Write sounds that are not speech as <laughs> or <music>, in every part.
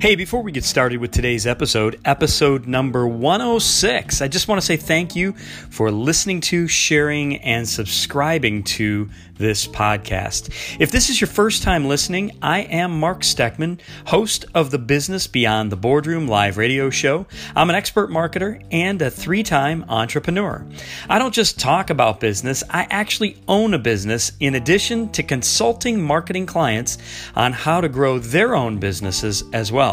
Hey, before we get started with today's episode, episode number 106, I just want to say thank you for listening to, sharing, and subscribing to this podcast. If this is your first time listening, I am Mark Steckman, host of the Business Beyond the Boardroom live radio show. I'm an expert marketer and a three time entrepreneur. I don't just talk about business, I actually own a business in addition to consulting marketing clients on how to grow their own businesses as well.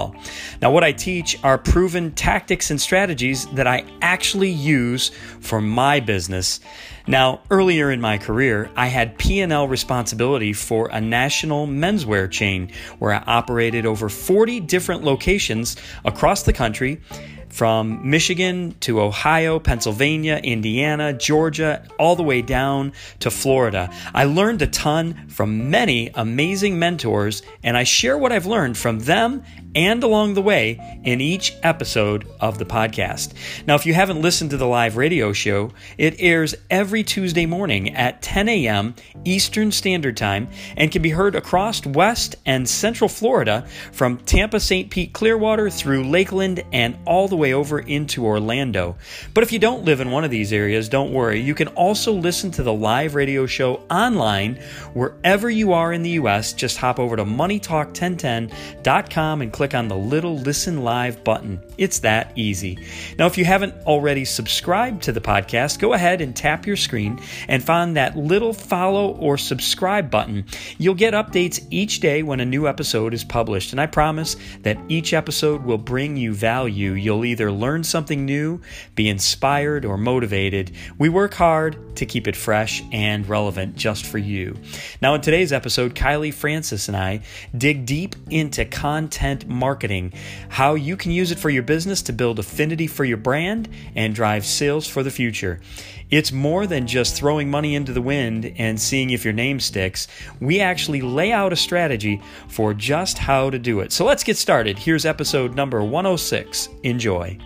Now, what I teach are proven tactics and strategies that I actually use for my business. Now, earlier in my career, I had P&L responsibility for a national menswear chain where I operated over 40 different locations across the country from Michigan to Ohio, Pennsylvania, Indiana, Georgia, all the way down to Florida. I learned a ton from many amazing mentors, and I share what I've learned from them and along the way in each episode of the podcast. Now, if you haven't listened to the live radio show, it airs every Tuesday morning at 10 a.m. Eastern Standard Time and can be heard across West and Central Florida from Tampa, St. Pete, Clearwater through Lakeland and all the way over into Orlando. But if you don't live in one of these areas, don't worry. You can also listen to the live radio show online wherever you are in the U.S. Just hop over to moneytalk1010.com and click on the little listen live button. It's that easy. Now, if you haven't already subscribed to the podcast, go ahead and tap your screen and find that little follow or subscribe button. You'll get updates each day when a new episode is published, and I promise that each episode will bring you value. You'll either learn something new, be inspired, or motivated. We work hard to keep it fresh and relevant just for you. Now, in today's episode, Kylie Francis and I dig deep into content marketing, how you can use it for your business to build affinity for your brand and drive sales for the future. It's more than just throwing money into the wind and seeing if your name sticks. We actually lay out a strategy for just how to do it. So let's get started. Here's episode number 106. Enjoy.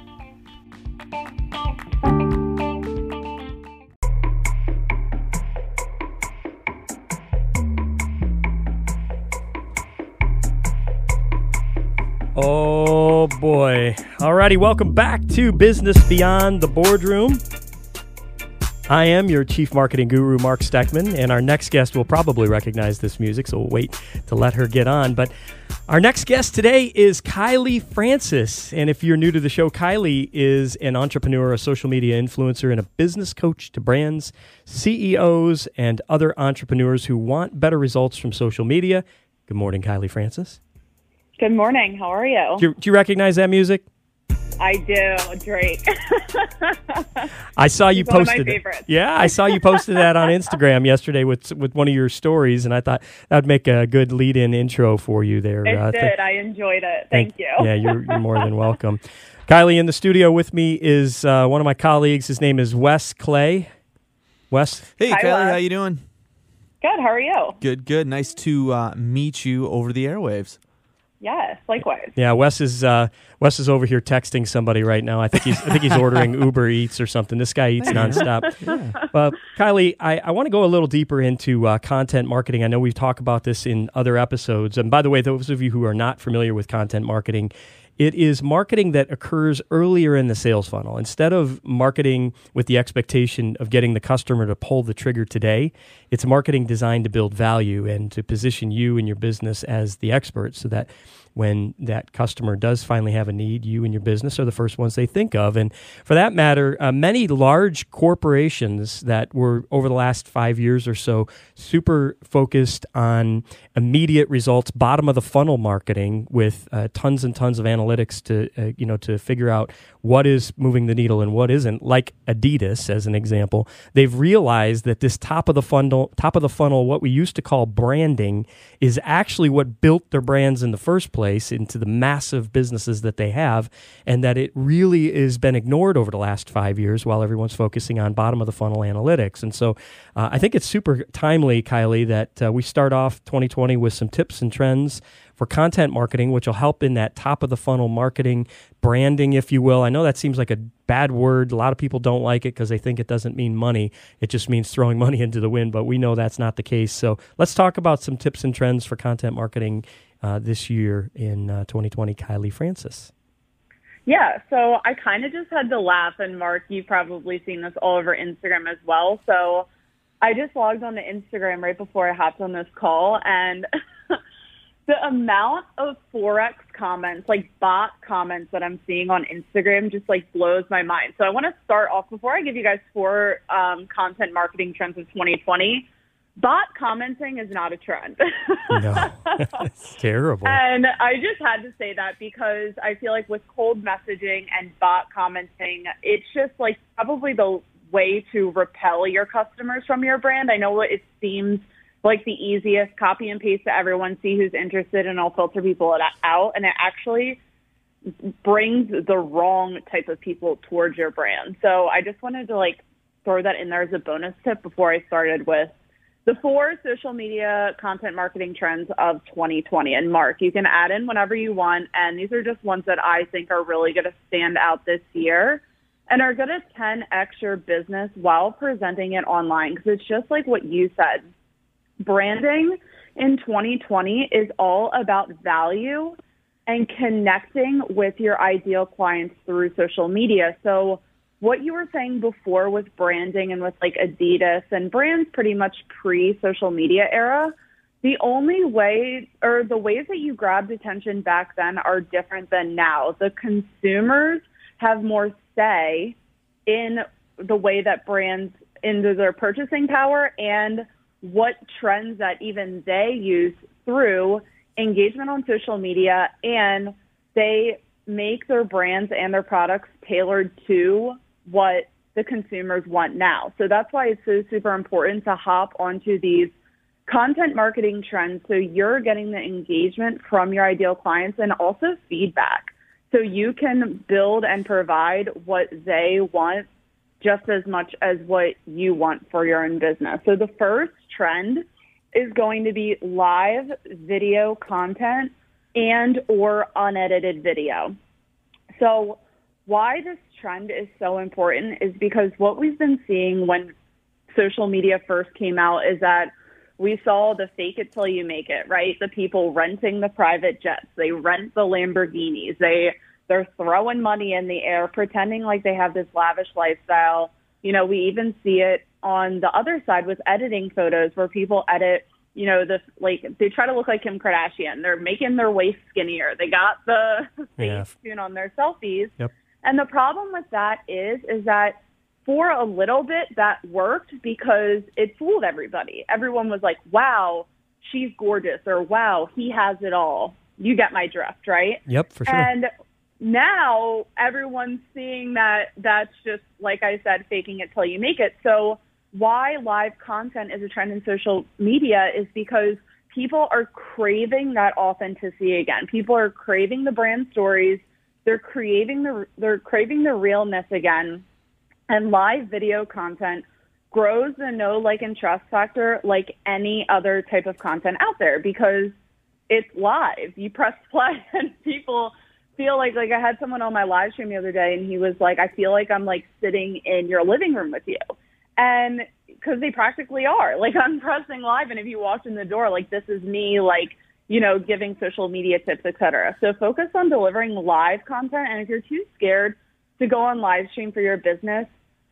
Alrighty, welcome back to Business Beyond the Boardroom. I am your chief marketing guru, Mark Steckman, and our next guest will probably recognize this music, so we'll wait to let her get on. But our next guest today is Kylie Francis. And if you're new to the show, Kylie is an entrepreneur, a social media influencer, and a business coach to brands, CEOs, and other entrepreneurs who want better results from social media. Good morning, Kylie Francis. Good morning. How are you? Do you, do you recognize that music? I do. Drake. I saw you It's one of my posted it. Yeah, I saw you posted that on Instagram yesterday with with one of your stories, and I thought that would make a good lead-in intro for you there. It Uh, did. th- I enjoyed it. Thank, you. Yeah, you're, you're more than <laughs> welcome. Kylie, in the studio with me is uh, one of my colleagues. His name is Wes Clay. Wes, Hey, Hi, Kylie, Wes. how you doing? Good. How are you? Good, good. Nice to uh, meet you over the airwaves. Yes. Likewise. yeah, Wes is uh, Wes is over here texting somebody right now. I think he's I think he's ordering <laughs> Uber Eats or something. This guy eats nonstop. <laughs> Well, Kylie, I, I want to go a little deeper into uh, content marketing. I know we've talked about this in other episodes. And by the way, those of you who are not familiar with content marketing, it is marketing that occurs earlier in the sales funnel. Instead of marketing with the expectation of getting the customer to pull the trigger today, it's marketing designed to build value and to position you and your business as the expert so that when that customer does finally have a need, you and your business are the first ones they think of. And for that matter, uh, many large corporations that were over the last five years or so super focused on immediate results, bottom of the funnel marketing with uh, tons and tons of analytics to uh, you know to figure out what is moving the needle and what isn't. Like Adidas, as an example, they've realized that this top of the funnel, top of the funnel, what we used to call branding, is actually what built their brands in the first place into the massive businesses that they have, and that it really has been ignored over the last five years while everyone's focusing on bottom of the funnel analytics. And so, uh, I think it's super timely, Kylie, that uh, we start off 2020 with some tips and trends for content marketing, which will help in that top of the funnel marketing, branding, if you will. I know that seems like a bad word. A lot of people don't like it because they think it doesn't mean money. It just means throwing <laughs> money into the wind, but we know that's not the case. So let's talk about some tips and trends for content marketing uh, this year in uh, 2020. Kylie Francis. Yeah, so I kind of just had to laugh, and Mark, you've probably seen this all over Instagram as well. So I just logged on to Instagram right before I hopped on this call, and <laughs> the amount of forex comments, like bot comments that I'm seeing on Instagram, just like blows my mind. So I want to start off before I give you guys four um, content marketing trends of 2020 bot commenting is not a trend. no, <laughs> it's terrible. And I just had to say that because I feel like with cold messaging and bot commenting, it's just like probably the way to repel your customers from your brand. I know it seems like the easiest copy and paste to everyone, see who's interested, and I'll filter people out. And it actually brings the wrong type of people towards your brand. So I just wanted to like throw that in there as a bonus tip before I started with the four social media content marketing trends of 2020. And Mark, you can add in whenever you want. And these are just ones that I think are really going to stand out this year and are going to 10x your business while presenting it online. Because it's just like what you said. Branding in 2020 is all about value and connecting with your ideal clients through social media. So what you were saying before with branding and with like Adidas and brands pretty much pre social media era, the only way or the ways that you grabbed attention back then are different than now. The consumers have more say in the way that brands into their purchasing power and what trends that even they use through engagement on social media and they make their brands and their products tailored to what the consumers want now. So that's why it's so super important to hop onto these content marketing trends so you're getting the engagement from your ideal clients and also feedback. So you can build and provide what they want just as much as what you want for your own business. So the first trend is going to be live video content and or unedited video. So why this trend is so important is because what we've been seeing when social media first came out is that we saw the fake it till you make it, right? The people renting the private jets, they rent the Lamborghinis, they they're throwing money in the air, pretending like they have this lavish lifestyle. You know, we even see it on the other side with editing photos where people edit, you know, the like they try to look like Kim Kardashian. They're making their waist skinnier. They got the <laughs> face tune on their selfies. Yep. And the problem with that is, is that for a little bit that worked because it fooled everybody. Everyone was like, wow, she's gorgeous or wow, he has it all. You get my drift, right? Yep, for sure. And now everyone's seeing that that's just, like I said, faking it till you make it. So why live content is a trend in social media is because people are craving that authenticity again. People are craving the brand stories they're creating the they're craving the realness again, and live video content grows the know, like, and trust factor like any other type of content out there because it's live. You press <laughs> play and people feel like like I had someone on my live stream the other day and he was like, I feel like I'm like sitting in your living room with you. And because they practically are. Like <laughs> I'm pressing live and if you walked in the door, like this is me like you know, giving social media tips, etc. So focus on delivering live content. And if you're too scared to go on live stream for your business,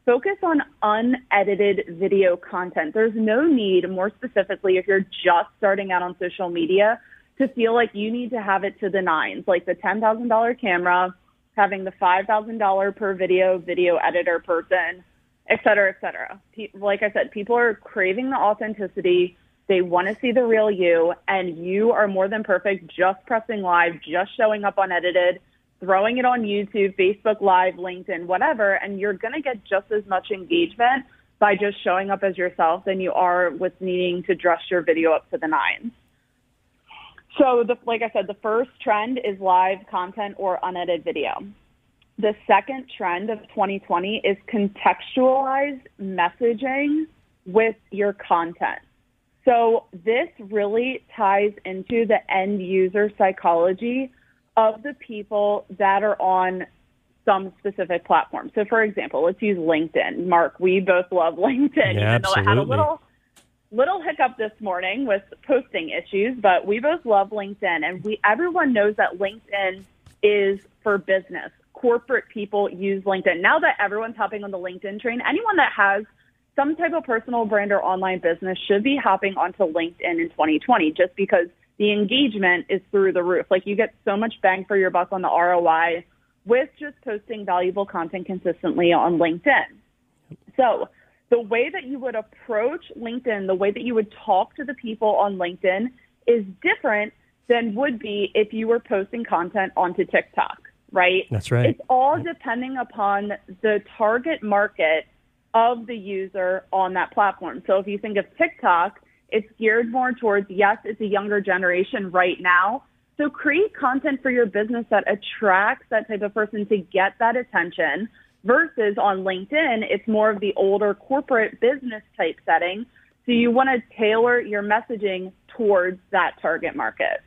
focus on unedited video content. There's no need, more specifically, if you're just starting out on social media, to feel like you need to have it to the nines, like the $10,000 camera, having the $5,000 per video video editor person, et cetera, et cetera. Like I said, people are craving the authenticity they want to see the real you, and you are more than perfect just pressing live, just showing up unedited, throwing it on YouTube, Facebook Live, LinkedIn, whatever, and you're going to get just as much engagement by just showing up as yourself than you are with needing to dress your video up to the nines. So, the, like I said, the first trend is live content or unedited video. The second trend of 2020 is contextualize messaging with your content. So this really ties into the end user psychology of the people that are on some specific platform. So for example, let's use LinkedIn. Mark, we both love <laughs> LinkedIn, Yeah, even though it had a little little hiccup this morning with posting issues, but we both love LinkedIn and we everyone knows that LinkedIn is for business. Corporate people use LinkedIn. Now that everyone's hopping on the LinkedIn train, anyone that has some type of personal brand or online business should be hopping onto LinkedIn in 2020 just because the engagement is through the roof. Like you get so much bang for your buck on the ROI with just posting valuable content consistently on LinkedIn. So, the way that you would approach LinkedIn, the way that you would talk to the people on LinkedIn is different than would be if you were posting content onto TikTok, right? That's right. It's all depending upon the target market of the user on that platform. So if you think of TikTok, it's geared more towards, yes, it's a younger generation right now. So create content for your business that attracts that type of person to get that attention versus on LinkedIn, it's more of the older corporate business type setting. So you want to tailor your messaging towards that target market.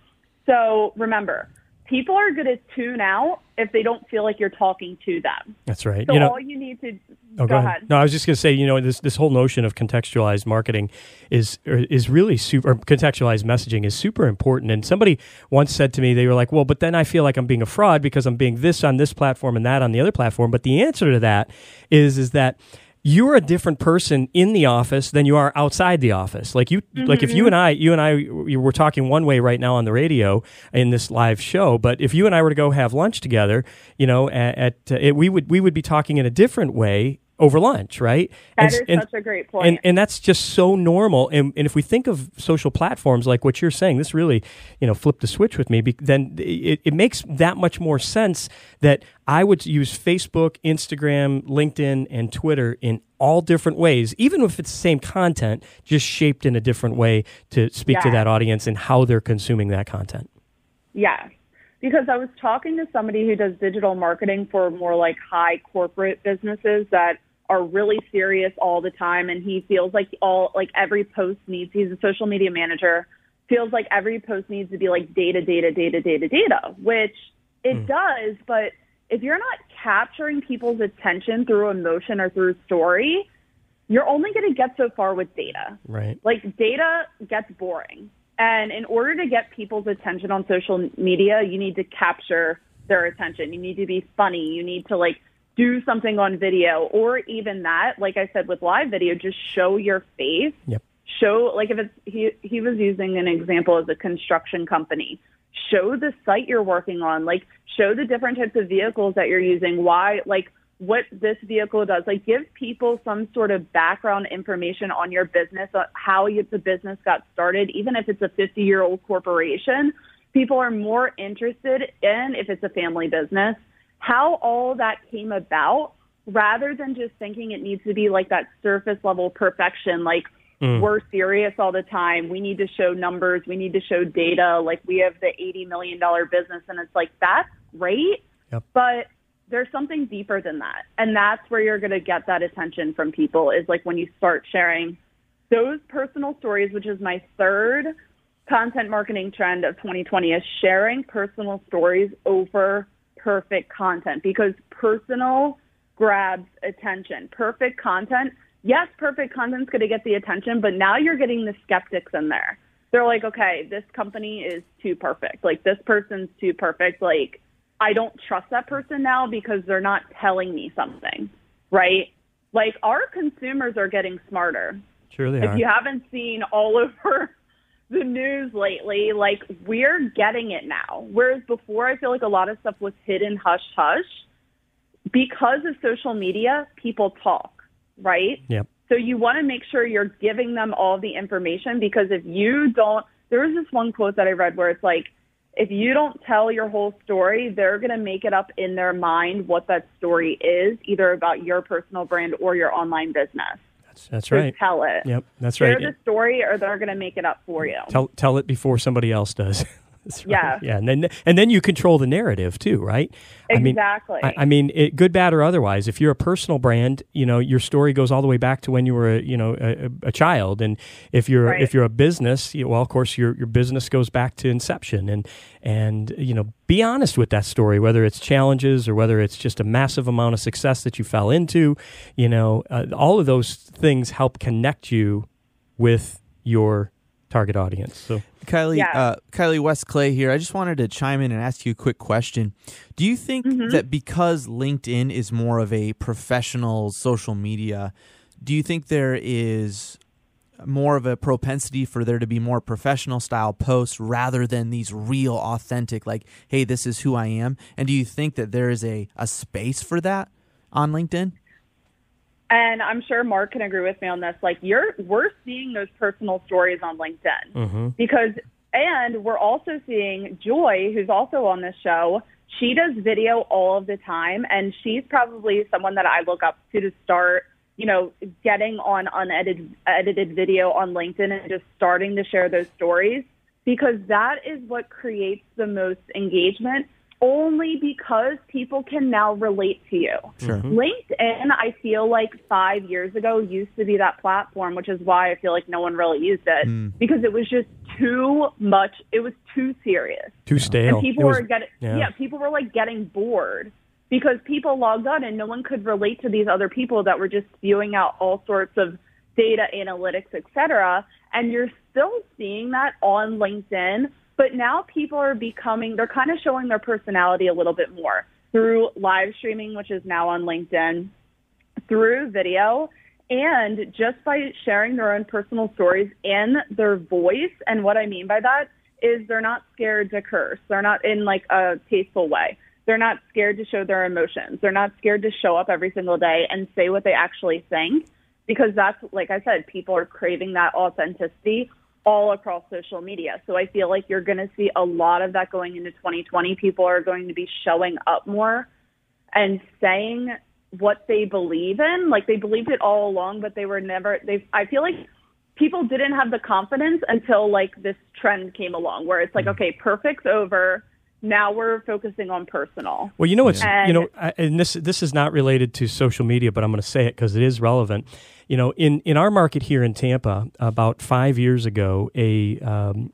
So remember, people are going to tune out if they don't feel like you're talking to them. That's right. So you know, all you need to Oh, go, ahead. No, I was just going to say, you know, this this whole notion of contextualized marketing is is really super. Or contextualized messaging is super important. And somebody once said to me, they were like, "Well, but then I feel like I'm being a fraud because I'm being this on this platform and that on the other platform." But the answer to that is is that you're a different person in the office than you are outside the office. Like you, like if you and I, you and I, we were talking one way right now on the radio in this live show. But if you and I were to go have lunch together, you know, at, at uh, it, we would we would be talking in a different way over lunch, right? That And- is and- such a great point. and and that's just so normal. And, and if we think of social platforms like what you're saying, this really, you know, flipped the switch with me. Be, then it, it makes that much more sense that I would use Facebook, Instagram, LinkedIn, and Twitter in all different ways, even if it's the same content, just shaped in a different way to speak to that audience and how they're consuming that content. Yes. Because I was talking to somebody who does digital marketing for more like high corporate businesses that are really serious all the time and he feels like all like every post needs he's a social media manager feels like every post needs to be like data data data data data which it hmm. does but if you're not capturing people's attention through emotion or through story you're only going to get so far with data Right. like data gets boring. And in order to get people's attention on social media, you need to capture their attention. You need to be funny. You need to like do something on video or even that, like I said with live video, just show your face. Yep. Show like if it's he he was using an example as a construction company. Show the site you're working on, like show the different types of vehicles that you're using, why like what this vehicle does. Like give people some sort of background information on your business, on how you, the business got started, even if it's a 50 year old corporation. People are more interested in if it's a family business, how all that came about rather than just thinking it needs to be like that surface level perfection, like mm. we're serious all the time. We need to show numbers. We need to show data. Like we have the $80 million business and it's like, that's great. Yep. But there's something deeper than that. And that's where you're going to get that attention from people is like when you start sharing those personal stories, which is my third content marketing trend of 2020 is sharing personal stories over perfect content because personal grabs attention. Perfect content, yes, perfect content's going to get the attention, but now you're getting the skeptics in there. They're like, okay, this company is too perfect. Like this person's too perfect. Like I don't trust that person now because they're not telling me something, right? Like our consumers are getting smarter Sure they if are. you haven't seen all <laughs> over the news lately, like we're getting it now. Whereas before, I feel like a lot of stuff was hidden hush hush. Because of social media, people talk, right? Yep. So you want to make sure you're giving them all the information because if you don't, there was this one quote that I read where it's like, if you don't tell your whole story, they're going to make it up in their mind what that story is, either about your personal brand or your online business. That's, that's right. tell it. Yep. That's Share right. Share the story or they're going to make it up for you. Tell tell it before somebody else does. <laughs> <laughs> That's right. Yeah. yeah, and then and then you control the narrative too, right? I mean, Exactly. I, I mean, it, good, bad, or otherwise. If you're a personal brand, you know your story goes all the way back to when you were, a, you know, a, a- a child. And if you're Right. if you're a business, you, well, of course, your your business goes back to inception. And and you know, be honest with that story, whether it's challenges or whether it's just a massive amount of success that you fell into. You know, uh, all of those things help connect you with your target audience. So. Kylie, Yeah. uh, Kylie Wes Clay here. I just wanted to chime in and ask you a quick question. Do you think Mm-hmm. that because LinkedIn is more of a professional social media, do you think there is more of a propensity for there to be more professional style posts rather than these real, authentic, like, hey, this is who I am? And do you think that there is a, a space for that on LinkedIn? And I'm sure Mark can agree with me on this. Like you're, we're seeing those personal stories on LinkedIn Mm-hmm. because, and we're also seeing Joy, who's also on this show. She does video all of the time, and she's probably someone that I look up to to start, you know, getting on unedited edited video on LinkedIn and just starting to share those stories because that is what creates the most engagement. Only because people can now relate to you. Sure. Mm-hmm. LinkedIn, I feel like five years ago used to be that platform, which is why I feel like no one really used it hmm. because it was just too much. It was too serious, Too stale. and people It was- getting yeah. yeah. people were like getting bored because people logged on and no one could relate to these other people that were just spewing out all sorts of data analytics, et cetera. And you're still seeing that on LinkedIn, but now people are becoming, they're kind of showing their personality a little bit more through live streaming, which is now on LinkedIn, through video, and just by sharing their own personal stories in their voice. And what I mean by that is they're not scared to curse. They're not in like a tasteful way. They're not scared to show their emotions. They're not scared to show up every single day and say what they actually think because that's, like I said, people are craving that authenticity all across social media. So I feel like you're going to see a lot of that going into 2020. People are going to be showing up more and saying what they believe in. Like they believed it all along, but they were never, they, I feel like people didn't have the confidence until like this trend came along where it's like, mm-hmm. okay, perfect's over. Now we're focusing on personal. Well, you know what's Yeah. you know, I, and this this is not related to social media, but I'm going to say it because it is relevant. You know, in in our market here in Tampa, about five years ago, a um,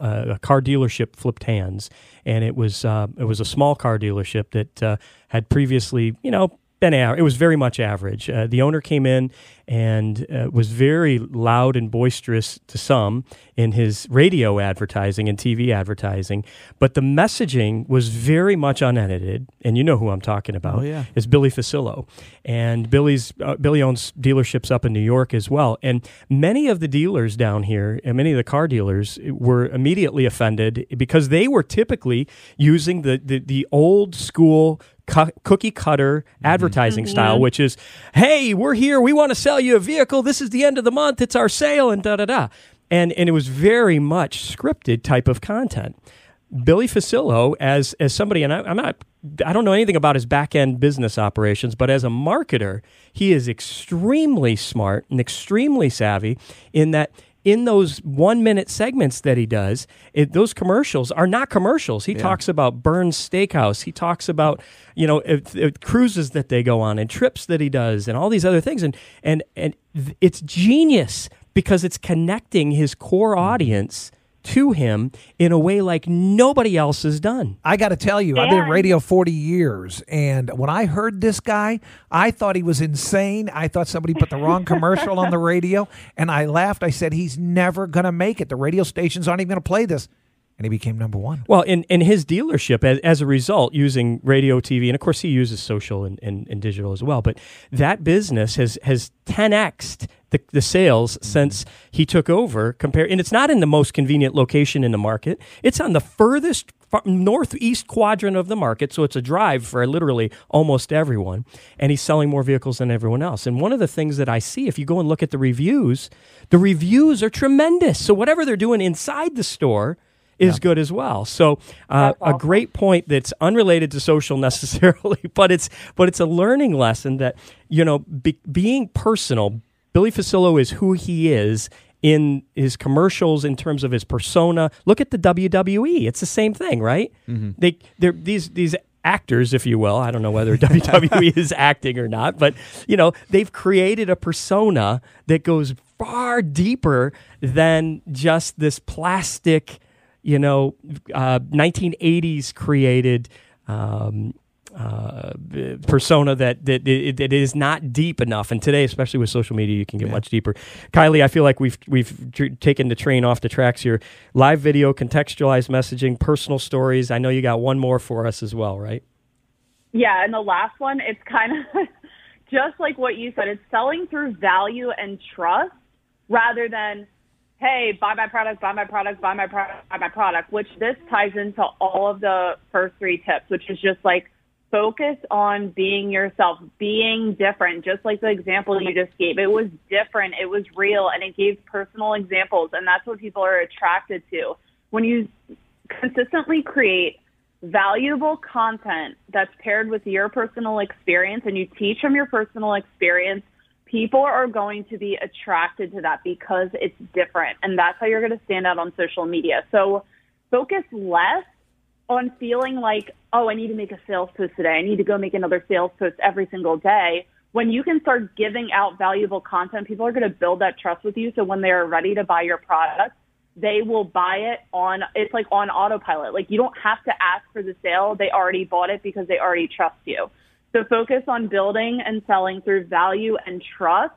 a, a car dealership flipped hands, and it was uh, it was a small car dealership that uh, had previously, you know. Been a- it was very much average. Uh, the owner came in and uh, was very loud and boisterous to some in his radio advertising and TV advertising, but the messaging was very much unedited. And you know who I'm talking about? Oh, yeah. is Billy Fuccillo, and Billy's uh, Billy owns dealerships up in New York as well. And many of the dealers down here, and many of the car dealers, were immediately offended because they were typically using the the, the old school. Cu- Cookie cutter mm-hmm. advertising mm-hmm. style, which is, "Hey, we're here. We want to sell you a vehicle. This is the end of the month. It's our sale." And da da da, and and it was very much scripted type of content. Billy Fuccillo, as as somebody, and I, I'm not, I don't know anything about his back end business operations, but as a marketer, he is extremely smart and extremely savvy in that. In those one minute segments that he does, it, those commercials are not commercials. He talks about Bern's Steakhouse. He talks about you know if, if cruises that they go on and trips that he does and all these other things. And and and it's genius because it's connecting his core mm-hmm. audience to him in a way like nobody else has done. I got to tell you, I've been radio 40 years, and when I heard this guy, I thought he was insane. I thought somebody put the wrong commercial on the <laughs> radio, and I laughed. I said, He's never going to make it. The radio stations aren't even going to play this. And he became number one. Well, in, in his dealership, as, as a result, using radio, TV, and of course he uses social and, and, and digital as well, but that business has, has 10xed the, the sales mm-hmm. since he took over. Compared, and it's not in the most convenient location in the market. It's on the furthest northeast quadrant of the market, so it's a drive for literally almost everyone. And he's selling more vehicles than everyone else. And one of the things that I see, if you go and look at the reviews, the reviews are tremendous. So whatever they're doing inside the store is good as well. So uh, a great point that's unrelated to social <laughs> necessarily, but it's but it's a learning lesson that you know be, being personal. Billy Fuccillo is who he is, in his commercials in terms of his persona. Look at the WWE; it's the same thing, right? Mm-hmm. They they're these these actors, if you will. I don't know whether <laughs> WWE <laughs> is acting or not, but you know they've created a persona that goes far deeper than just this plastic, you know, uh, 1980s created. Um, uh, persona that that it, it is not deep enough. And today, especially with social media, you can get Yeah. much deeper. Kylie, I feel like we've we've tr- taken the train off the tracks here. Live video, contextualized messaging, personal stories. I know you got one more for us as well, right? Yeah, and the last one, it's kind of <laughs> just like what you said. It's selling through value and trust rather than, hey, buy my product, buy my product, buy my product, buy my product, which this ties into all of the first three tips, which is just like focus on being yourself, being different, just like the example you just gave. It was different, it was real, and it gave personal examples, and that's what people are attracted to. When you consistently create valuable content that's paired with your personal experience and you teach from your personal experience, people are going to be attracted to that because it's different. And that's how you're going to stand out on social media. So focus less on feeling like, oh, I need to make a sales post today. I need to go make another sales post every single day. When you can start giving out valuable content, people are going to build that trust with you. So when they're ready to buy your product, they will buy it on it's like on autopilot. Like you don't have to ask for the sale. They already bought it because they already trust you. So focus on building and selling through value and trust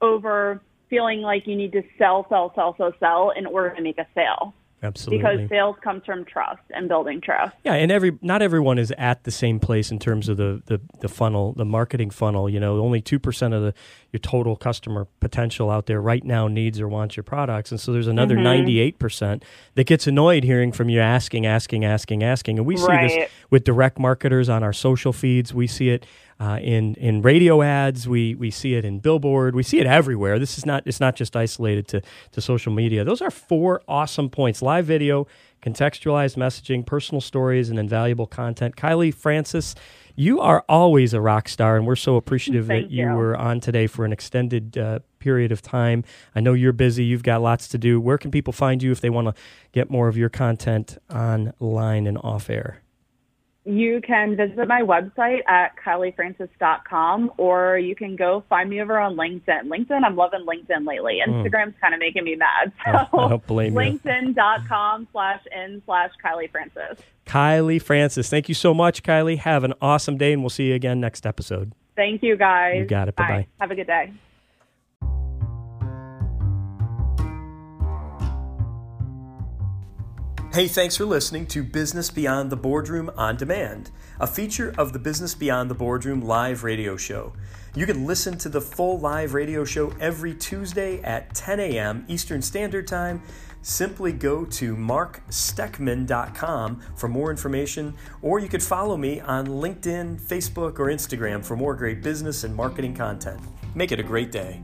over feeling like you need to sell, sell, sell, sell, sell in order to make a sale. Absolutely. Because sales comes from trust and building trust. Yeah, and every not everyone is at the same place in terms of the the, the funnel, the marketing funnel. You know, only two percent of the your total customer potential out there right now needs or wants your products, and so there's another eight percent that gets annoyed hearing from you asking, asking, asking, asking, and we see this with direct marketers on our social feeds. We see it uh, in in radio ads. We we see it in billboard. We see it everywhere. This is not it's not just isolated to to social media. Those are four awesome points: live video, contextualized messaging, personal stories, and invaluable content. Kylie Francis. You are always a rock star, and we're so appreciative that you you. were on today for an extended uh, period of time. I know you're busy; you've got lots to do. Where can people find you if they want to get more of your content online and off air? You can visit my website at kyliefrancis.com or you can go find me over on LinkedIn. LinkedIn, I'm loving LinkedIn lately. Instagram's kind of making me mad. <laughs> So Hmm. Oh, I don't blame. LinkedIn.com slash in slash Kylie Francis. Kylie Francis. Thank you so much, Kylie. Have an awesome day, and we'll see you again next episode. Thank you guys. You got it. Bye. Bye-bye. Have a good day. Hey, thanks for listening to Business Beyond the Boardroom on Demand, a feature of the Business Beyond the Boardroom live radio show. You can listen to the full live radio show every Tuesday at 10 a.m. Eastern Standard Time. Simply go to marksteckman.com for more information, or you could follow me on LinkedIn, Facebook, or Instagram for more great business and marketing content. Make it a great day.